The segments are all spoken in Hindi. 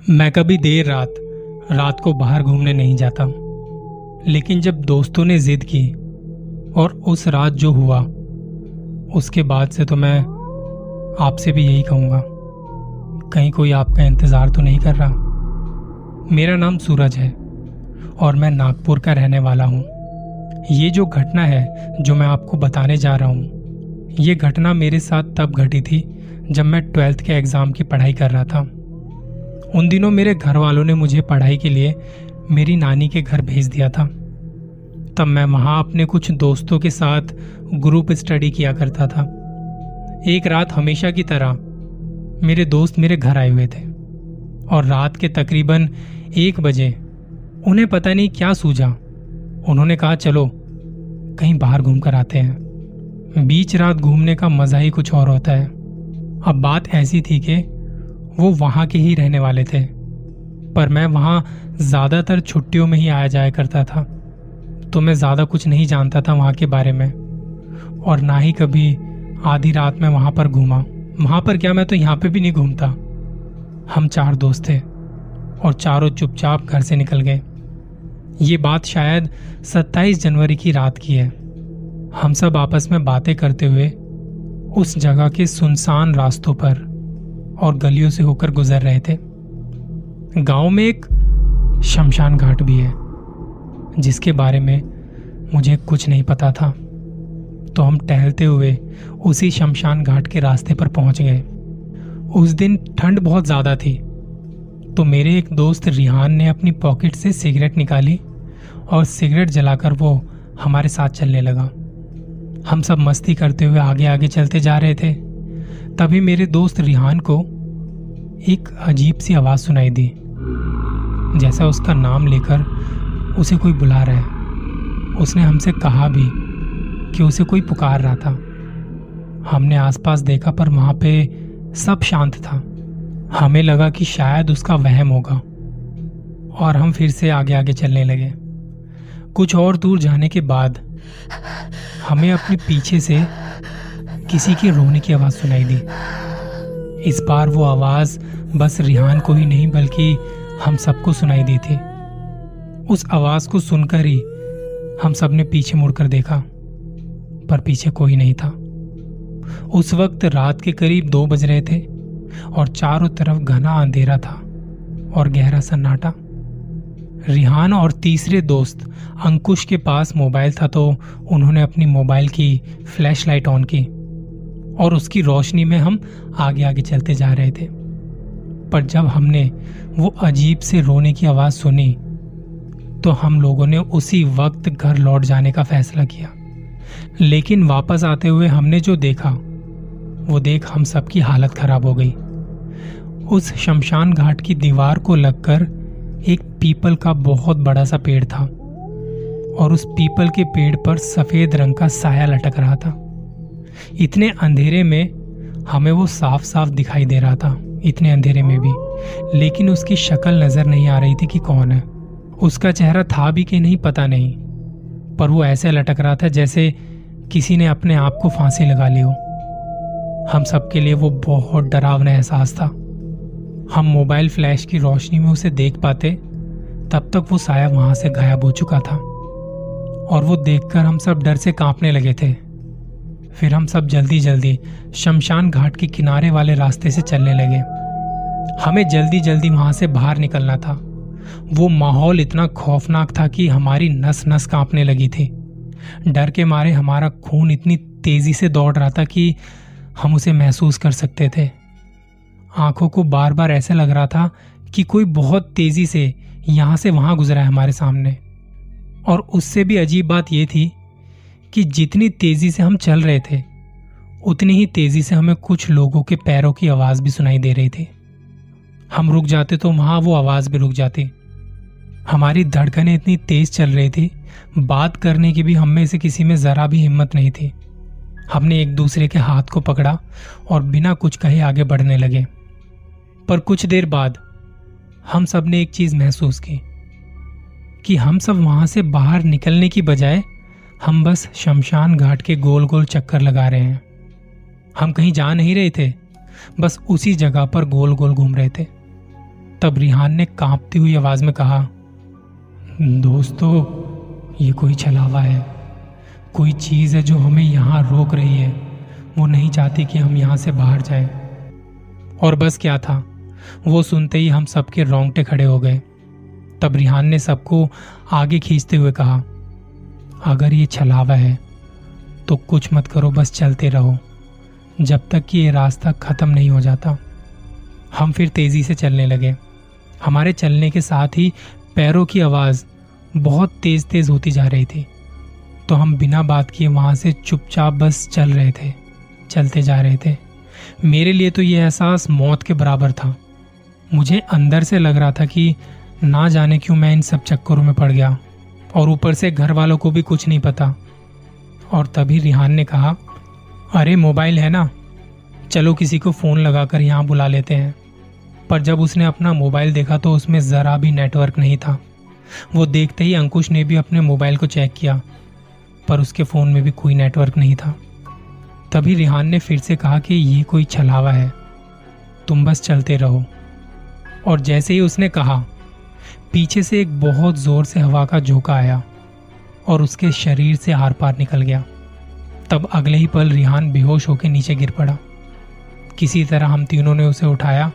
मैं कभी देर रात रात को बाहर घूमने नहीं जाता लेकिन जब दोस्तों ने जिद की और उस रात जो हुआ, उसके बाद से तो मैं आपसे भी यही कहूँगा। कहीं कोई आपका इंतज़ार तो नहीं कर रहा? मेरा नाम सूरज है और मैं नागपुर का रहने वाला हूँ। ये जो घटना है, जो मैं आपको बताने जा रहा हूँ, ये घटना मेरे साथ तब घटी थी जब मैं ट्वेल्थ के एग्ज़ाम की पढ़ाई कर रहा था। उन दिनों मेरे घर वालों ने मुझे पढ़ाई के लिए मेरी नानी के घर भेज दिया था। तब मैं वहाँ अपने कुछ दोस्तों के साथ ग्रुप स्टडी किया करता था। एक रात हमेशा की तरह मेरे दोस्त मेरे घर आए हुए थे और रात के तकरीबन एक बजे उन्हें पता नहीं क्या सूझा। उन्होंने कहा, चलो, कहीं बाहर घूम कर आते हैं। बीच रात घूमने का मज़ा ही कुछ और होता है। अब बात ऐसी थी कि वो वहाँ के ही रहने वाले थे। पर मैं वहाँ ज़्यादातर छुट्टियों में ही आया जाया करता था। तो मैं ज़्यादा कुछ नहीं जानता था वहाँ के बारे में। और ना ही कभी आधी रात में वहाँ पर घूमा। वहाँ पर क्या मैं तो यहाँ पे भी नहीं घूमता। हम चार दोस्त थे और चारों चुपचाप घर से निकल गए। ये बात शायद 27 जनवरी की रात की है। हम सब आपस में बातें करते हुए उस जगह के सुनसान रास्तों पर और गलियों से होकर गुजर रहे थे। गाँव में एक शमशान घाट भी है, जिसके बारे में मुझे कुछ नहीं पता था। तो हम टहलते हुए उसी शमशान घाट के रास्ते पर पहुँच गए। उस दिन ठंड बहुत ज़्यादा थी तो मेरे एक दोस्त रिहान ने अपनी पॉकेट से सिगरेट निकाली और सिगरेट जलाकर वो हमारे साथ चलने लगा। हम सब मस्ती करते हुए आगे आगे चलते जा रहे थे। तभी मेरे दोस्त रिहान को एक अजीब सी आवाज़ सुनाई दी। जैसा उसका नाम लेकर उसे कोई बुला रहा है। उसने हमसे कहा भी कि उसे कोई पुकार रहा था। हमने आसपास देखा पर वहाँ पे सब शांत था। हमें लगा कि शायद उसका वहम होगा और हम फिर से आगे आगे चलने लगे। कुछ और दूर जाने के बाद हमें अपने पीछे से किसी के रोने की आवाज़ सुनाई दी। इस बार वो आवाज़ बस रिहान को ही नहीं, बल्कि हम सबको सुनाई दी थी। उस आवाज़ को सुनकर ही हम सबने पीछे मुड़कर देखा, पर पीछे कोई नहीं था। उस वक्त रात के करीब दो बज रहे थे, और चारों तरफ़ घना अंधेरा था और गहरा सन्नाटा। रिहान और तीसरे दोस्त अंकुश के पास मोबाइल था तो उन्होंने अपनी मोबाइल की फ्लैश लाइट ऑन की। और उसकी रोशनी में हम आगे आगे चलते जा रहे थे। पर जब हमने वो अजीब से रोने की आवाज़ सुनी तो हम लोगों ने उसी वक्त घर लौट जाने का फैसला किया। लेकिन वापस आते हुए हमने जो देखा, वो देख हम सबकी हालत खराब हो गई। उस शमशान घाट की दीवार को लगकर एक पीपल का बहुत बड़ा सा पेड़ था, और उस पीपल के पेड़ पर सफ़ेद रंग का साया लटक रहा था। इतने अंधेरे में हमें वो साफ़ साफ़ दिखाई दे रहा था, इतने अंधेरे में भी। लेकिन उसकी शक्ल नज़र नहीं आ रही थी कि कौन है। उसका चेहरा था भी कि नहीं, पता नहीं। पर वो ऐसे लटक रहा था जैसे किसी ने अपने आप को फांसी लगा ली हो। हम सबके लिए वो बहुत डरावना एहसास था। हम मोबाइल फ्लैश की रोशनी में उसे देख पाते, तब तक वो साया वहाँ से गायब हो चुका था। और वो देखकर हम सब डर से कांपने लगे थे। फिर हम सब जल्दी जल्दी शमशान घाट के किनारे वाले रास्ते से चलने लगे। हमें जल्दी जल्दी वहाँ से बाहर निकलना था। वो माहौल इतना खौफनाक था कि हमारी नस नस कांपने लगी थी। डर के मारे हमारा खून इतनी तेज़ी से दौड़ रहा था कि हम उसे महसूस कर सकते थे। आँखों को बार बार ऐसा लग रहा था कि कोई बहुत तेज़ी से यहाँ से वहाँ गुजरा है हमारे सामने। और उससे भी अजीब बात यह थी कि जितनी तेज़ी से हम चल रहे थे, उतनी ही तेज़ी से हमें कुछ लोगों के पैरों की आवाज़ भी सुनाई दे रही थी। हम रुक जाते तो वहाँ वो आवाज़ भी रुक जाती। हमारी धड़कनें इतनी तेज चल रही थी, बात करने की भी हम में से किसी में जरा भी हिम्मत नहीं थी। हमने एक दूसरे के हाथ को पकड़ा और बिना कुछ कहे आगे बढ़ने लगे। पर कुछ देर बाद हम सबने एक चीज़ महसूस की, कि हम सब वहाँ से बाहर निकलने की बजाय हम बस शमशान घाट के गोल गोल चक्कर लगा रहे हैं। हम कहीं जा नहीं रहे थे, बस उसी जगह पर गोल गोल घूम रहे थे। तब रिहान ने कांपती हुई आवाज़ में कहा, दोस्तों, ये कोई छलावा है। कोई चीज़ है जो हमें यहाँ रोक रही है। वो नहीं चाहती कि हम यहाँ से बाहर जाएँ। और बस क्या था? वो सुनते ही हम सबके रोंगटे खड़े हो गए। तब रिहान ने सबको आगे खींचते हुए कहा अगर ये छलावा है तो कुछ मत करो, बस चलते रहो। जब तक कि ये रास्ता खत्म नहीं हो जाता, हम फिर तेज़ी से चलने लगे। हमारे चलने के साथ ही पैरों की आवाज़ बहुत तेज तेज होती जा रही थी। तो हम बिना बात किए वहाँ से चुपचाप बस चल रहे थे, चलते जा रहे थे। मेरे लिए तो यह एहसास मौत के बराबर था। मुझे अंदर से लग रहा था कि ना जाने क्यों मैं इन सब चक्करों में पड़ गया। और ऊपर से घर वालों को भी कुछ नहीं पता। और तभी रिहान ने कहा, अरे, मोबाइल है ना? चलो किसी को फ़ोन लगाकर यहाँ बुला लेते हैं। पर जब उसने अपना मोबाइल देखा तो उसमें जरा भी नेटवर्क नहीं था। वो देखते ही अंकुश ने भी अपने मोबाइल को चेक किया, पर उसके फ़ोन में भी कोई नेटवर्क नहीं था। तभी रिहान ने फिर से कहा कि ये कोई छलावा है, तुम बस चलते रहो। और जैसे ही उसने कहा पीछे से एक बहुत ज़ोर से हवा का झोंका आया और उसके शरीर से आर पार निकल गया। तब अगले ही पल रिहान बेहोश होकर नीचे गिर पड़ा। किसी तरह हम तीनों ने उसे उठाया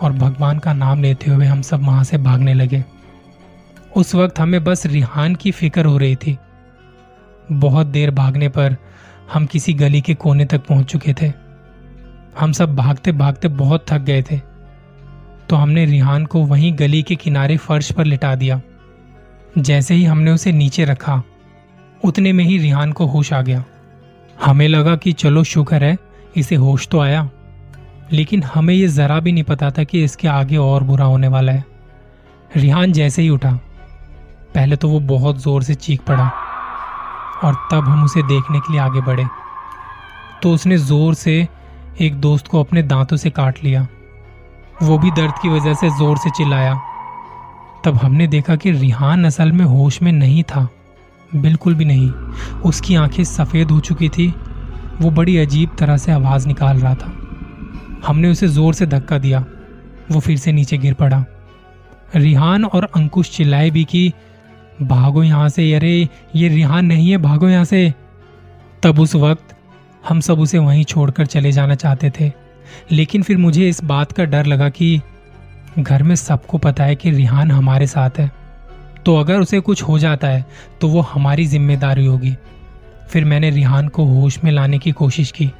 और भगवान का नाम लेते हुए हम सब वहाँ से भागने लगे। उस वक्त हमें बस रिहान की फ़िक्र हो रही थी। बहुत देर भागने पर हम किसी गली के कोने तक पहुँच चुके थे। हम सब भागते भागते बहुत थक गए थे। तो हमने रिहान को वहीं गली के किनारे फर्श पर लिटा दिया। जैसे ही हमने उसे नीचे रखा, उतने में ही रिहान को होश आ गया। हमें लगा कि चलो शुक्र है, इसे होश तो आया। लेकिन हमें यह जरा भी नहीं पता था कि इसके आगे और बुरा होने वाला है। रिहान जैसे ही उठा, पहले तो वो बहुत ज़ोर से चीख पड़ा और तब हम उसे देखने के लिए आगे बढ़े। तो उसने ज़ोर से एक दोस्त को अपने दांतों से काट लिया। वो भी दर्द की वजह से ज़ोर से चिल्लाया। तब हमने देखा कि रिहान असल में होश में नहीं था। बिल्कुल भी नहीं। उसकी आँखें सफ़ेद हो चुकी थी। वो बड़ी अजीब तरह से आवाज़ निकाल रहा था। हमने उसे ज़ोर से धक्का दिया। वो फिर से नीचे गिर पड़ा। रिहान और अंकुश चिल्लाए भी कि, भागो यहाँ से, अरे, ये रिहान नहीं है, भागो यहाँ से। तब उस वक्त हम सब उसे वहीं छोड़कर चले जाना चाहते थे। लेकिन फिर मुझे इस बात का डर लगा कि घर में सबको पता है कि रिहान हमारे साथ है। तो अगर उसे कुछ हो जाता है तो वो हमारी ज़िम्मेदारी होगी। फिर मैंने रिहान को होश में लाने की कोशिश की।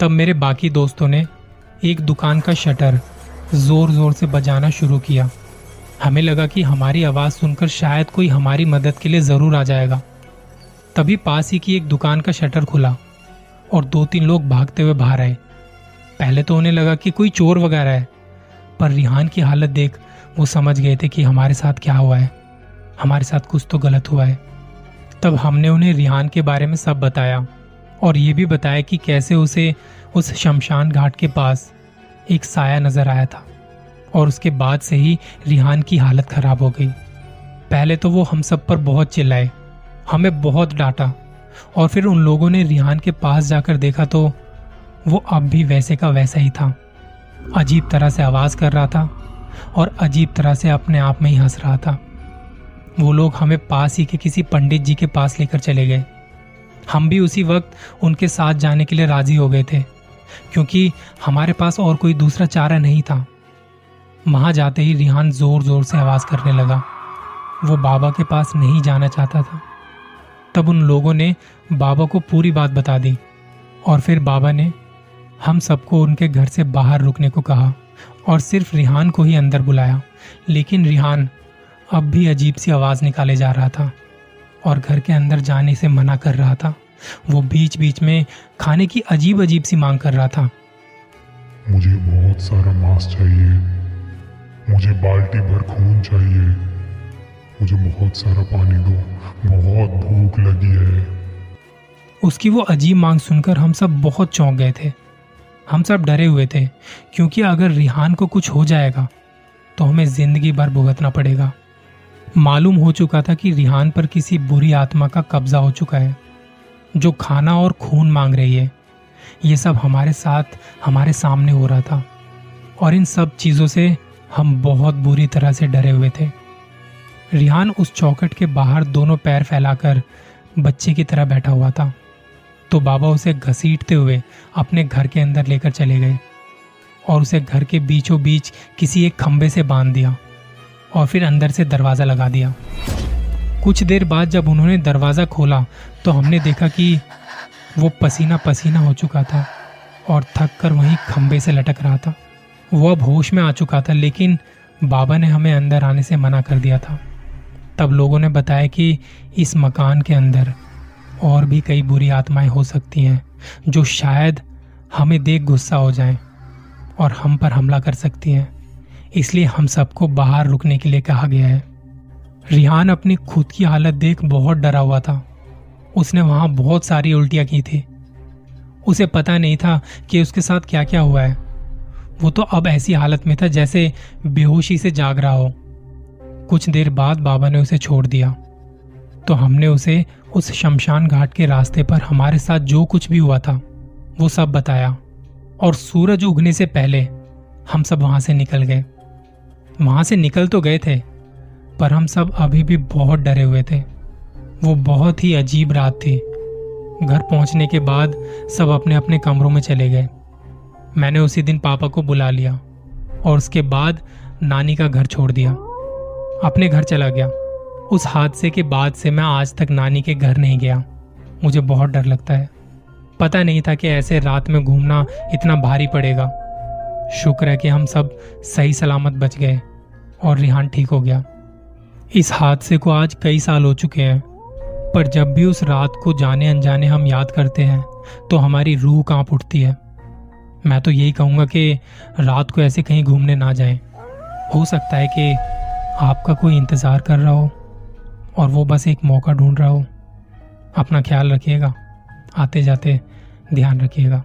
तब मेरे बाकी दोस्तों ने एक दुकान का शटर ज़ोर ज़ोर से बजाना शुरू किया। हमें लगा कि हमारी आवाज़ सुनकर शायद कोई हमारी मदद के लिए ज़रूर आ जाएगा। तभी पास ही की एक दुकान का शटर खुला और दो तीन लोग भागते हुए बाहर आए। पहले तो उन्हें लगा कि कोई चोर वगैरह है, पर रिहान की हालत देख वो समझ गए थे कि हमारे साथ क्या हुआ है। हमारे साथ कुछ तो गलत हुआ है। तब हमने उन्हें रिहान के बारे में सब बताया, और ये भी बताया कि कैसे उसे उस शमशान घाट के पास एक साया नज़र आया था, और उसके बाद से ही रिहान की हालत खराब हो गई। पहले तो वो हम सब पर बहुत चिल्लाए, हमें बहुत डांटा, और फिर उन लोगों ने रिहान के पास जाकर देखा तो वो अब भी वैसे का वैसा ही था। अजीब तरह से आवाज़ कर रहा था और अजीब तरह से अपने आप में ही हंस रहा था। वो लोग हमें पास ही के किसी पंडित जी के पास लेकर चले गए। हम भी उसी वक्त उनके साथ जाने के लिए राज़ी हो गए थे, क्योंकि हमारे पास और कोई दूसरा चारा नहीं था। वहाँ जाते ही रिहान ज़ोर ज़ोर से आवाज़ करने लगा। वो बाबा के पास नहीं जाना चाहता था। तब उन लोगों ने बाबा को पूरी बात बता दी और फिर बाबा ने हम सबको उनके घर से बाहर रुकने को कहा और सिर्फ़ रिहान को ही अंदर बुलाया। लेकिन रिहान अब भी अजीब सी आवाज़ निकाले जा रहा था और घर के अंदर जाने से मना कर रहा था। वो बीच बीच में खाने की अजीब अजीब सी मांग कर रहा था। मुझे बहुत सारा मांस चाहिए। मुझे बाल्टी भर खून चाहिए। मुझे बहुत सारा पानी दो। बहुत भूख लगी है। उसकी वो अजीब मांग सुनकर हम सब बहुत चौंक गए थे। हम सब डरे हुए थे, क्योंकि अगर रिहान को कुछ हो जाएगा तो हमें ज़िंदगी भर भुगतना पड़ेगा। मालूम हो चुका था कि रिहान पर किसी बुरी आत्मा का कब्जा हो चुका है, जो खाना और खून मांग रही है। ये सब हमारे साथ, हमारे सामने हो रहा था, और इन सब चीज़ों से हम बहुत बुरी तरह से डरे हुए थे। रिहान उस चौकट के बाहर दोनों पैर फैलाकर बच्चे की तरह बैठा हुआ था। तो बाबा उसे घसीटते हुए अपने घर के अंदर लेकर चले गए और उसे घर के बीचों बीच किसी एक खंबे से बाँध दिया और फिर अंदर से दरवाज़ा लगा दिया। कुछ देर बाद जब उन्होंने दरवाज़ा खोला तो हमने देखा कि वो पसीना पसीना हो चुका था और थक कर वहीं खंबे से लटक रहा था। वो अब होश में आ चुका था, लेकिन बाबा ने हमें अंदर आने से मना कर दिया था। तब लोगों ने बताया कि इस मकान के अंदर और भी कई बुरी आत्माएँ हो सकती हैं, जो शायद हमें देख गुस्सा हो जाएँ और हम पर हमला कर सकती हैं। इसलिए हम सबको बाहर रुकने के लिए कहा गया है। रिहान अपनी खुद की हालत देख बहुत डरा हुआ था। उसने वहाँ बहुत सारी उल्टियाँ की थी। उसे पता नहीं था कि उसके साथ क्या क्या हुआ है। वो तो अब ऐसी हालत में था जैसे बेहोशी से जाग रहा हो। कुछ देर बाद बाबा ने उसे छोड़ दिया। तो हमने उसे उस शमशान घाट के रास्ते पर हमारे साथ जो कुछ भी हुआ था, वो सब बताया। और सूरज उगने से पहले हम सब वहाँ से निकल गए। वहाँ से निकल तो गए थे, पर हम सब अभी भी बहुत डरे हुए थे। वो बहुत ही अजीब रात थी। घर पहुँचने के बाद सब अपने अपने कमरों में चले गए। मैंने उसी दिन पापा को बुला लिया और उसके बाद नानी का घर छोड़ दिया। अपने घर चला गया। उस हादसे के बाद से मैं आज तक नानी के घर नहीं गया। मुझे बहुत डर लगता है। पता नहीं था कि ऐसे रात में घूमना इतना भारी पड़ेगा। शुक्र है कि हम सब सही सलामत बच गए और रिहान ठीक हो गया। इस हादसे को आज कई साल हो चुके हैं। पर जब भी उस रात को जाने अनजाने हम याद करते हैं तो हमारी रूह काँप उठती है। मैं तो यही कहूँगा कि रात को ऐसे कहीं घूमने ना जाएँ। हो सकता है कि आपका कोई इंतज़ार कर रहा हो। और वो बस एक मौका ढूंढ रहा हो। अपना ख्याल रखिएगा आते जाते ध्यान रखिएगा।